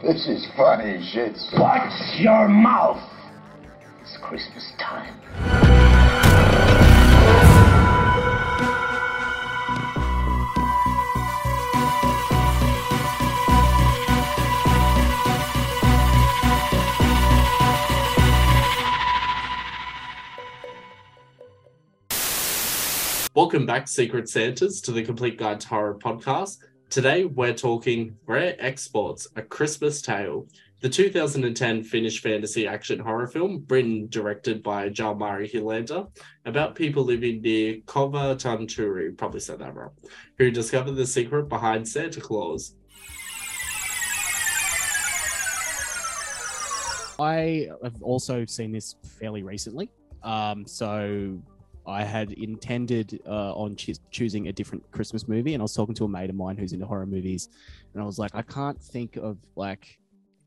This is funny shit. Watch your mouth. It's Christmas time. Welcome back, Secret Santas, to the Complete Guide to Horror podcast. Today, we're talking Rare Exports, A Christmas Tale, the 2010 Finnish fantasy action horror film, written directed by Jalmari Helander, about people living near Kovatamturi, probably said that wrong, who discover the secret behind Santa Claus. I have also seen this fairly recently. Um, so I had intended uh, on cho- choosing a different Christmas movie, and I was talking to a mate of mine who's into horror movies, and I was like, I can't think of like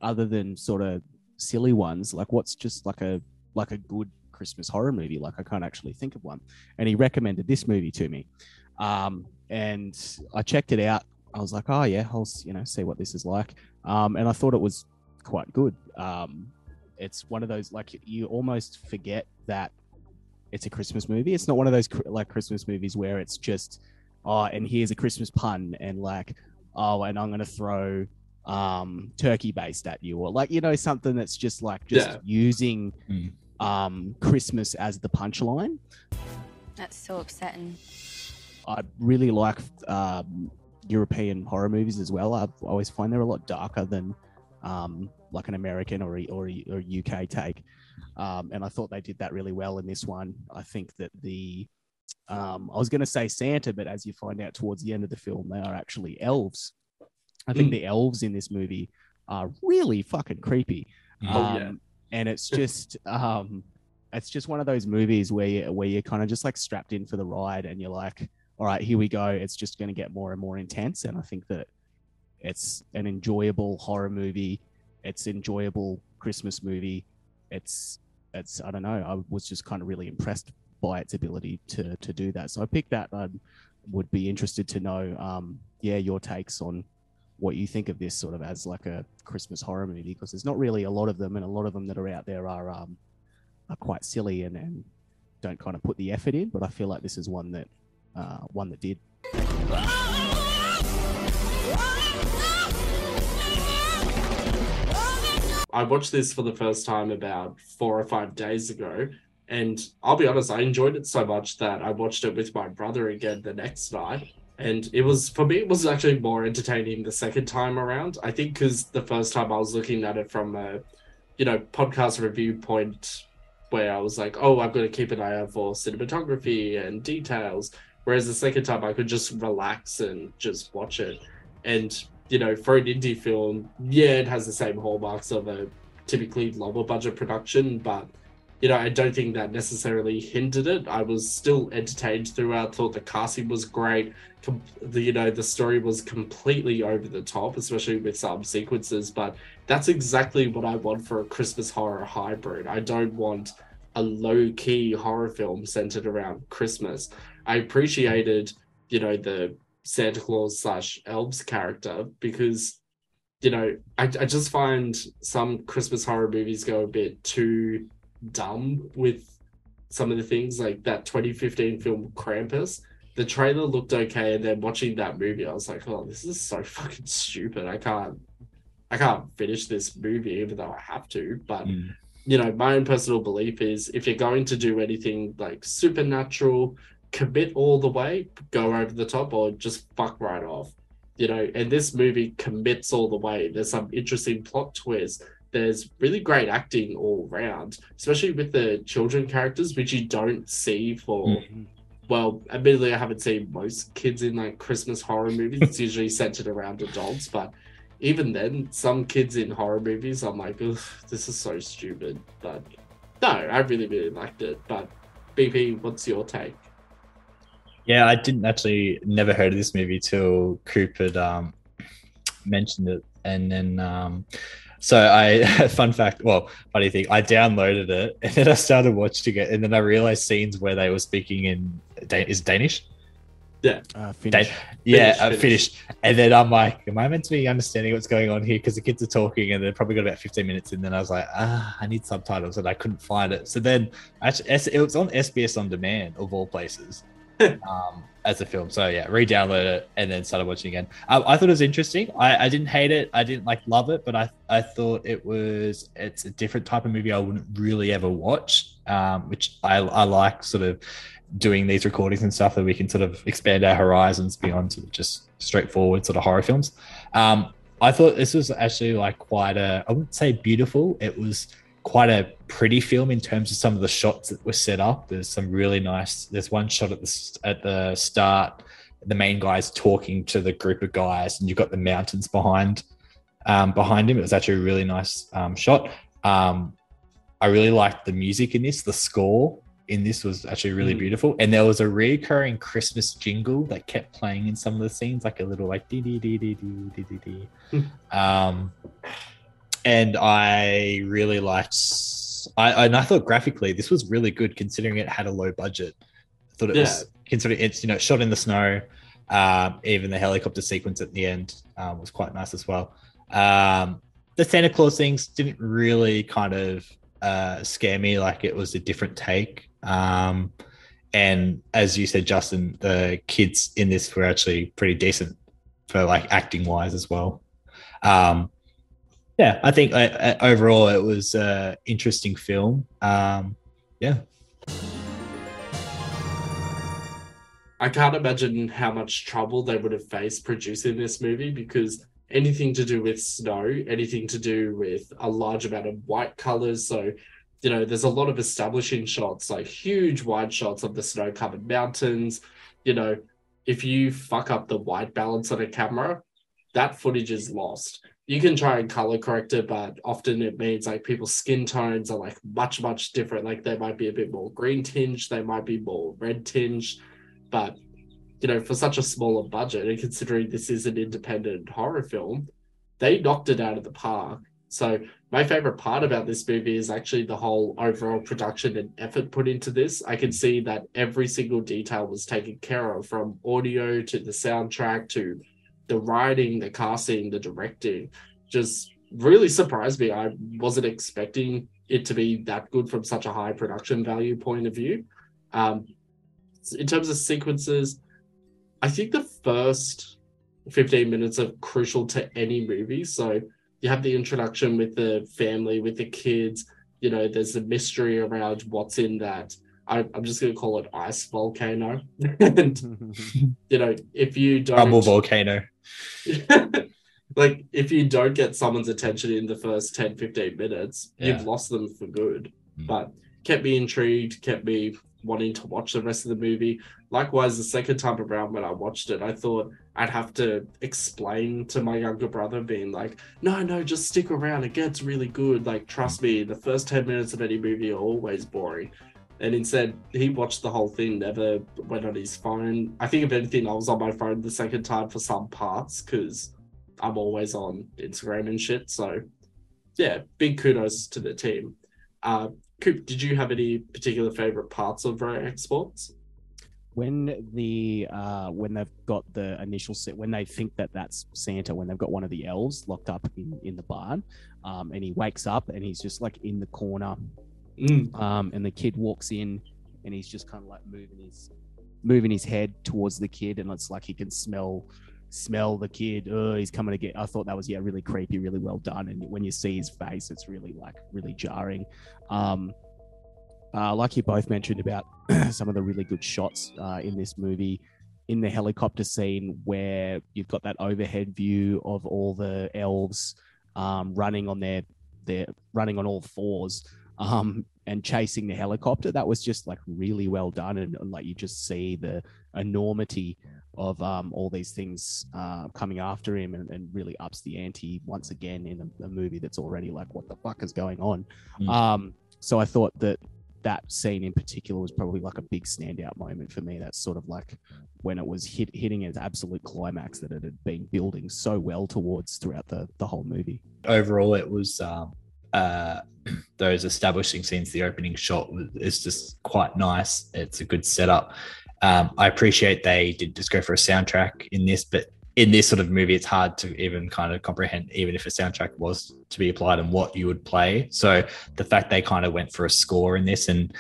other than sort of silly ones, like what's just like a like a good Christmas horror movie. Like I can't actually think of one, and he recommended this movie to me, um, and I checked it out. I was like, oh yeah, I'll you know see what this is like, um, and I thought it was quite good. Um, it's one of those like you almost forget that it's a Christmas movie. It's not one of those like Christmas movies where it's just oh, and here's a Christmas pun and like oh, and I'm gonna throw um turkey based at you or like you know something that's just like just Yeah. using Mm. um Christmas as the punchline. That's so upsetting. I really like um, European horror movies as well. I always find they're a lot darker than um, like an American or a, or, a, or a UK take. Um, and I thought they did that really well in this one. I think that the um, I was going to say Santa, but as you find out towards the end of the film, they are actually elves. I think Mm. the elves in this movie are really fucking creepy. Oh, yeah. Um, and it's just um, it's just one of those movies where you where you're kind of just like strapped in for the ride, and you're like, all right, here we go. It's just going to get more and more intense. And I think that it's an enjoyable horror movie. It's enjoyable Christmas movie. It's it's I don't know. I was just kind of really impressed by its ability to to do that. So I picked that. I would be interested to know, um, yeah, your takes on what you think of this sort of as like a Christmas horror movie because there's not really a lot of them, and a lot of them that are out there are um, are quite silly and, and don't kind of put the effort in. But I feel like this is one that uh, one that did. I watched this for the first time about four or five days ago. And I'll be honest, I enjoyed it so much that I watched it with my brother again the next night. And it was, for me, it was actually more entertaining the second time around. I think because the first time I was looking at it from a, you know, podcast review point where I was like, oh, I've got to keep an eye out for cinematography and details. Whereas the second time I could just relax and just watch it. And you know, for an indie film, yeah, it has the same hallmarks of a typically lower budget production, but you know, I don't think that necessarily hindered it. I was still entertained throughout. Thought the casting was great. Com- the, you know, the story was completely over the top, especially with some sequences. But that's exactly what I want for a Christmas horror hybrid. I don't want a low key horror film centered around Christmas. I appreciated, you know, the Santa Claus slash elves character because you know I, I just find some Christmas horror movies go a bit too dumb with some of the things like that 2015 film Krampus. The trailer looked okay, and then watching that movie, I was like, "Oh, this is so fucking stupid. I can't, I can't finish this movie, even though I have to." But Mm. you know, my own personal belief is if you're going to do anything like supernatural, commit all the way, go over the top, or just fuck right off. You know, and this movie commits all the way. There's some interesting plot twists. There's really great acting all round, especially with the children characters, which you don't see for. Mm. Well, admittedly, I haven't seen most kids in like Christmas horror movies. It's usually centered around adults, but even then, some kids in horror movies, I'm like, this is so stupid. But no, I really, really liked it. But BP, what's your take? Yeah, I didn't actually never heard of this movie till Coop had um, mentioned it, and then um, so I fun fact, well, funny thing, I downloaded it and then I started watching it, and then I realized scenes where they were speaking in is it Danish. Uh, finish. yeah, Finish, I finish. finished. And then I'm like, am I meant to be understanding what's going on here? Because the kids are talking and they're probably got about 15 minutes. And then I was like, ah, I need subtitles. And I couldn't find it. So then actually, it was on SBS On Demand, of all places, um, as a film. So yeah, re-download it and then started watching again. I thought it was interesting. I, I didn't hate it. I didn't like love it, but I, I thought it was, it's a different type of movie I wouldn't really ever watch, um, which I, I like sort of doing these recordings and stuff that we can sort of expand our horizons beyond sort of just straightforward sort of horror films. Um, I thought this was actually like quite a, I wouldn't say beautiful. It was quite a pretty film in terms of some of the shots that were set up. There's some really nice. There's one shot at the at the start, the main guy's talking to the group of guys, and you've got the mountains behind um, behind him. It was actually a really nice um, shot. Um, I really liked the music in this. The score in this was actually really mm. beautiful, and there was a recurring Christmas jingle that kept playing in some of the scenes, like a little like dee dee dee dee dee dee dee. Mm. Um, and I really liked. I and I thought graphically this was really good considering it had a low budget. I thought it was considering it's you know shot in the snow. Um, even the helicopter sequence at the end um, was quite nice as well. Um, the Santa Claus things didn't really kind of uh, scare me like it was a different take. Um, and as you said, Justin, the kids in this were actually pretty decent for like acting wise as well. Um, yeah, I think uh, uh, overall it was an interesting film. Um, yeah, I can't imagine how much trouble they would have faced producing this movie because anything to do with snow, anything to do with a large amount of white colors. So, you know, there's a lot of establishing shots, like huge wide shots of the snow covered mountains. You know, if you fuck up the white balance on a camera, that footage is lost. You can try and color correct it, but often it means like people's skin tones are like much, much different. Like they might be a bit more green tinged, they might be more red tinged but you know for such a smaller budget and considering this is an independent horror film they knocked it out of the park so my favorite part about this movie is actually the whole overall production and effort put into this i can see that every single detail was taken care of from audio to the soundtrack to the writing the casting the directing just really surprised me i wasn't expecting it to be that good from such a high production value point of view um, in terms of sequences, I think the first 15 minutes are crucial to any movie. So you have the introduction with the family, with the kids, you know, there's a mystery around what's in that. I, I'm just going to call it ice volcano. and, you know, if you don't. Rumble Volcano. like, if you don't get someone's attention in the first 10, 15 minutes, Yeah. you've lost them for good. Mm. But kept me intrigued, kept me wanting to watch the rest of the movie. Likewise, the second time around when I watched it, I thought I'd have to explain to my younger brother, being like, no, no, just stick around. It gets really good. Like, trust me, the first 10 minutes of any movie are always boring. And instead, he watched the whole thing, never went on his phone. I think, if anything, I was on my phone the second time for some parts because I'm always on Instagram and shit. So, yeah, big kudos to the team. Uh, Coop, did you have any particular favorite parts of Rare Exports? when the uh when they've got the initial set when they think that that's santa when they've got one of the elves locked up in in the barn um and he wakes up and he's just like in the corner Mm, um and the kid walks in and he's just kind of like moving his moving his head towards the kid and it's like he can smell smell the kid. Oh he's coming to get i thought that was yeah really creepy really well done. And when you see his face it's really like really jarring. Um uh, like you both mentioned about some of the really good shots uh, in this movie in the helicopter scene where you've got that overhead view of all the elves um, running on their their running on all fours um, and chasing the helicopter that was just like really well done and, and, like you just see the enormity of um, all these things uh, coming after him and, and really ups the ante once again in a, a movie that's already like what the fuck is going on Mm. um, so i thought that that scene in particular was probably like a big standout moment for me. That's sort of like when it was hit, hitting its absolute climax that it had been building so well towards throughout the, the whole movie. Overall, it was um, uh, those establishing scenes. The opening shot is just quite nice. It's a good setup. Um, I appreciate they did just go for a soundtrack in this, but in this sort of movie, it's hard to even kind of comprehend, even if a soundtrack was to be applied and what you would play. So the fact they kind of went for a score in this, and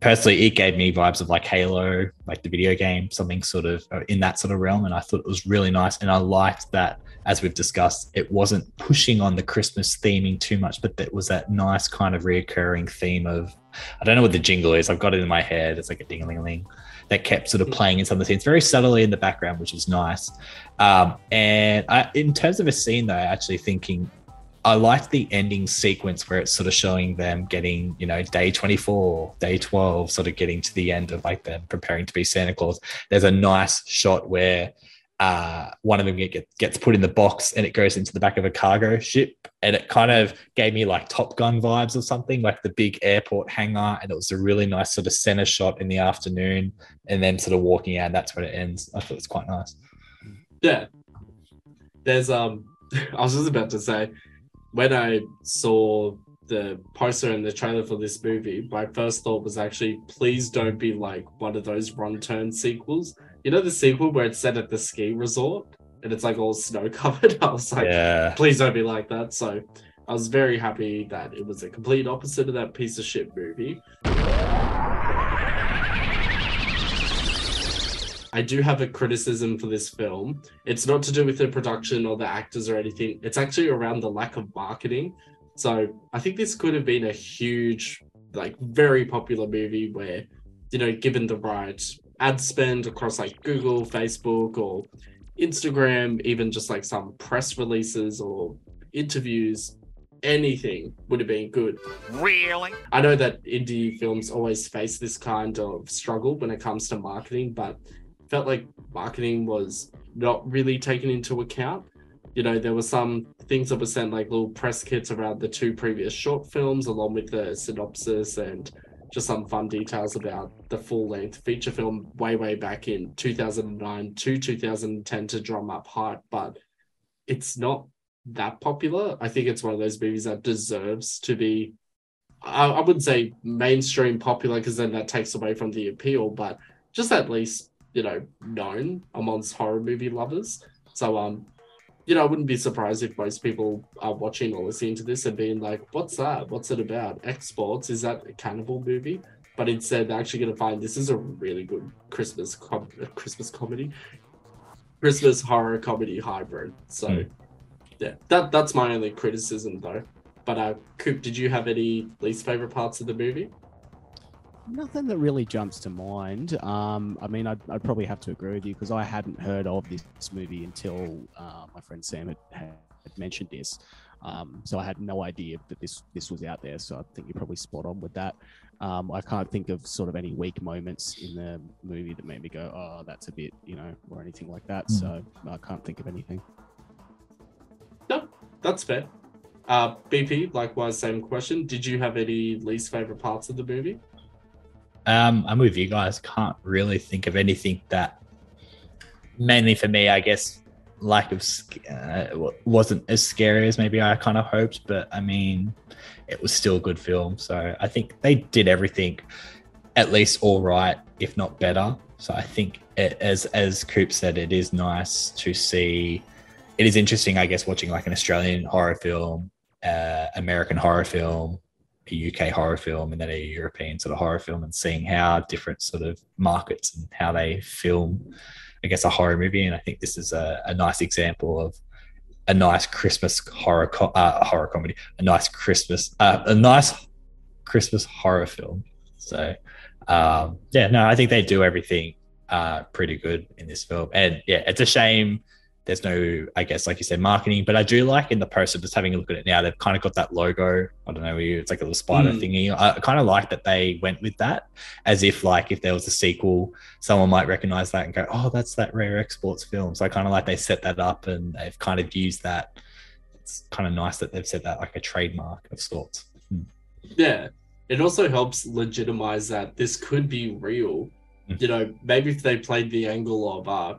personally, it gave me vibes of like Halo, like the video game, something sort of uh, in that sort of realm. And I thought it was really nice. And I liked that, as we've discussed, it wasn't pushing on the Christmas theming too much, but that was that nice kind of reoccurring theme of, I don't know what the jingle is. I've got it in my head. It's like a ding a ling a ling that kept sort of playing in some of the scenes very subtly in the background, which is nice. Um, and I, in terms of a scene, though, actually thinking I liked the ending sequence where it's sort of showing them getting, you know, day 24, day 12, sort of getting to the end of like them preparing to be Santa Claus. There's a nice shot where uh, one of them get, gets put in the box and it goes into the back of a cargo ship. And it kind of gave me like Top Gun vibes or something, like the big airport hangar. And it was a really nice sort of center shot in the afternoon and then sort of walking out. That's when it ends. I thought it was quite nice. Yeah. There's um I was just about to say when I saw the poster and the trailer for this movie, my first thought was actually, please don't be like one of those Wrong Turn sequels. You know the sequel where it's set at the ski resort and it's like all snow covered. I was like, Yeah. please don't be like that. So I was very happy that it was a complete opposite of that piece of shit movie. I do have a criticism for this film. It's not to do with the production or the actors or anything. It's actually around the lack of marketing. So I think this could have been a huge, like, very popular movie where, you know, given the right ad spend across like Google, Facebook, or Instagram, even just like some press releases or interviews, anything would have been good. Really? I know that indie films always face this kind of struggle when it comes to marketing, but felt like marketing was not really taken into account. You know, there were some things that were sent like little press kits around the two previous short films, along with the synopsis and just some fun details about the full length feature film way, way back in 2009 to 2010 to drum up hype. But it's not that popular. I think it's one of those movies that deserves to be I, I wouldn't say mainstream popular because then that takes away from the appeal, but just at least you know known amongst horror movie lovers. So um, you know, I wouldn't be surprised if most people are watching or listening to this and being like, "What's that? What's it about? Exports? Is that a cannibal movie?" But instead, they're actually going to find this is a really good Christmas com- Christmas comedy, Christmas horror comedy hybrid. So, Hmm. yeah, that that's my only criticism though. But uh, Coop, did you have any least favorite parts of the movie? Nothing that really jumps to mind. Um, I mean, I'd, I'd probably have to agree with you because I hadn't heard of this movie until uh, my friend Sam had, had mentioned this. Um, so I had no idea that this this was out there. So I think you're probably spot on with that. Um, I can't think of sort of any weak moments in the movie that made me go, "Oh, that's a bit," you know, or anything like that. Mm. So I can't think of anything. No, that's fair. Uh, BP, likewise, same question. Did you have any least favorite parts of the movie? Um, I'm with you guys. Can't really think of anything that, mainly for me, I guess, lack of uh, wasn't as scary as maybe I kind of hoped. But I mean, it was still a good film. So I think they did everything at least all right, if not better. So I think, it, as as Coop said, it is nice to see. It is interesting, I guess, watching like an Australian horror film, uh, American horror film, a UK horror film and then a European sort of horror film and seeing how different sort of markets and how they film, I guess, a horror movie. And I think this is a, a nice example of a nice Christmas horror co- uh, horror comedy, a nice Christmas, uh, a nice Christmas horror film. So, um, yeah, no, I think they do everything uh, pretty good in this film. And yeah, it's a shame there's no, I guess, like you said, marketing. But I do like in the poster, just having a look at it now, they've kind of got that logo. I don't know, it's like a little spider Mm. thingy. I kind of like that they went with that, as if like if there was a sequel, someone might recognize that and go, "Oh, that's that Rare Exports film." So I kind of like they set that up and they've kind of used that. It's kind of nice that they've set that like a trademark of sorts. Yeah. It also helps legitimize that this could be real. Mm. You know, maybe if they played the angle of, uh,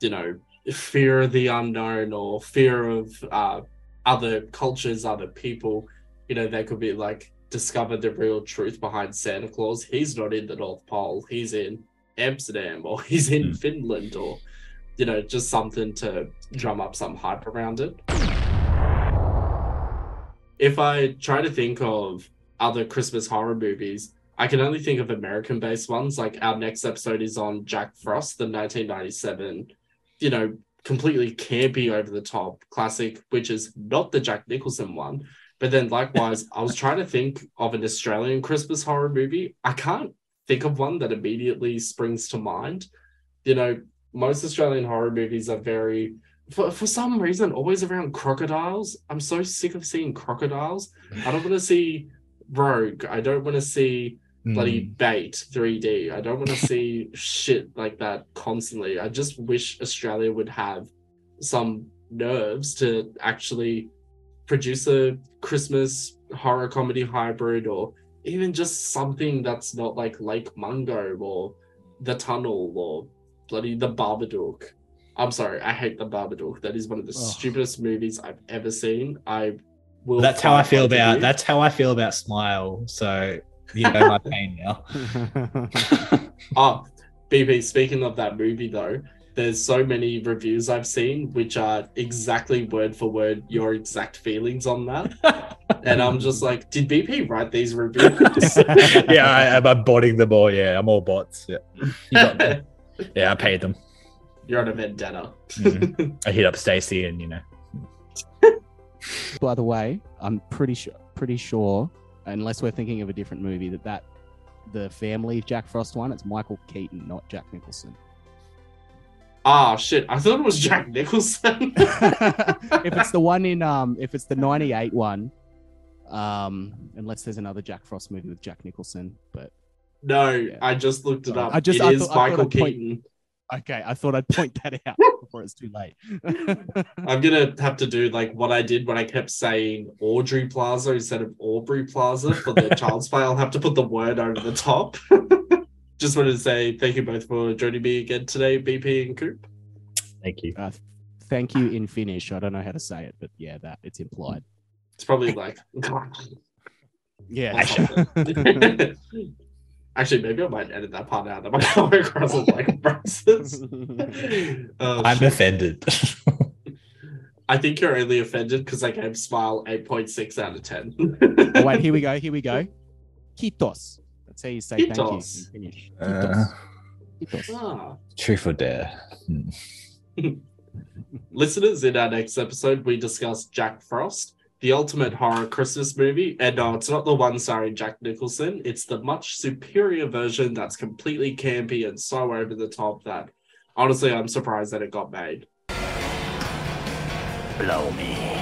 you know, fear of the unknown or fear of uh, other cultures, other people, you know, they could be like discover the real truth behind Santa Claus. He's not in the North Pole. He's in Amsterdam or he's in Hmm. Finland or you know just something to drum up some hype around it. If I try to think of other Christmas horror movies, I can only think of American based ones. Like our next episode is on Jack Frost, the 1997, you know, completely campy over the top classic, which is not the Jack Nicholson one. But then likewise, I was trying to think of an Australian Christmas horror movie. I can't think of one that immediately springs to mind. You know, most Australian horror movies are very for, for some reason always around crocodiles. I'm so sick of seeing crocodiles. I don't want to see Rogue. I don't want to see bloody Mm. bait 3D. I don't want to see shit like that constantly. I just wish Australia would have some nerves to actually produce a Christmas horror comedy hybrid or even just something that's not like Lake Mungo or The Tunnel or bloody The Babadook. I'm sorry, I hate The Babadook. That is one of the Ugh. stupidest movies I've ever seen. I will. That's how I feel about you. that's how I feel about Smile. So you know my pain now. Oh, BP, speaking of that movie though, there's so many reviews I've seen which are exactly word for word your exact feelings on that. And I'm just like, did BP write these reviews? yeah, I, I'm I'm botting them all. Yeah, I'm all bots. Yeah, you got yeah, I paid them. You're on a vendetta. Mhm. I hit up Stacy, and you know, By the way, I'm pretty sure, pretty sure, unless we're thinking of a different movie, that that the family Jack Frost one, it's Michael Keaton, not Jack Nicholson. Ah, shit. I thought it was Jack Nicholson. if it's the one in um, if it's the '98 one, um, unless there's another Jack Frost movie with Jack Nicholson, but no, I just looked it up. I just- it I is thought- Michael I'd point- Keaton. Okay, I thought I'd point that out before it's too late. I'm gonna have to do like what I did when I kept saying Audrey Plaza instead of Aubrey Plaza for the child's play. I'll have to put the word over the top. Just wanted to say thank you both for joining me again today, BP and Coop. thank you. uh, thank you in Finnish. I don't know how to say it, but yeah, that it's implied. It's probably like Yeah. Actually- actually maybe I might edit that part out. That might come across as like racist. Oh, I'm shit. offended. I think you're only offended because I gave Smile 8.6 out of 10. oh, wait, here we go. Here we go. Kitos. That's how you say thank you in Kitos. Finnish. Uh, Kitos. Kitos. ah. truth or dare? Hmm. Listeners, in our next episode, we discuss Jack Frost, the ultimate horror Christmas movie. And no, it's not the one starring Jack Nicholson. It's the much superior version that's completely campy and so over the top that honestly, I'm surprised that it got made. Blow me.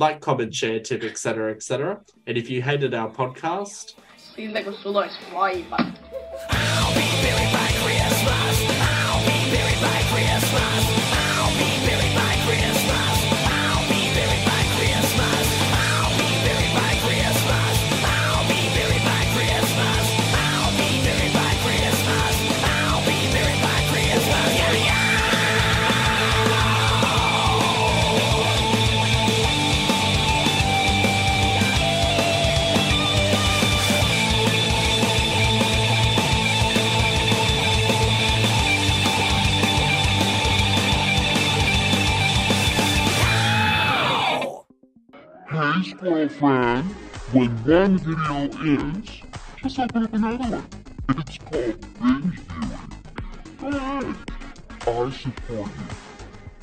Like, comment, share, tip, etc., etc. And if you hated our podcast, Siitäkö sulla olisi vaiva? Hey, when one video ends, just open up another one. It's called binge viewing. Alright, I support you.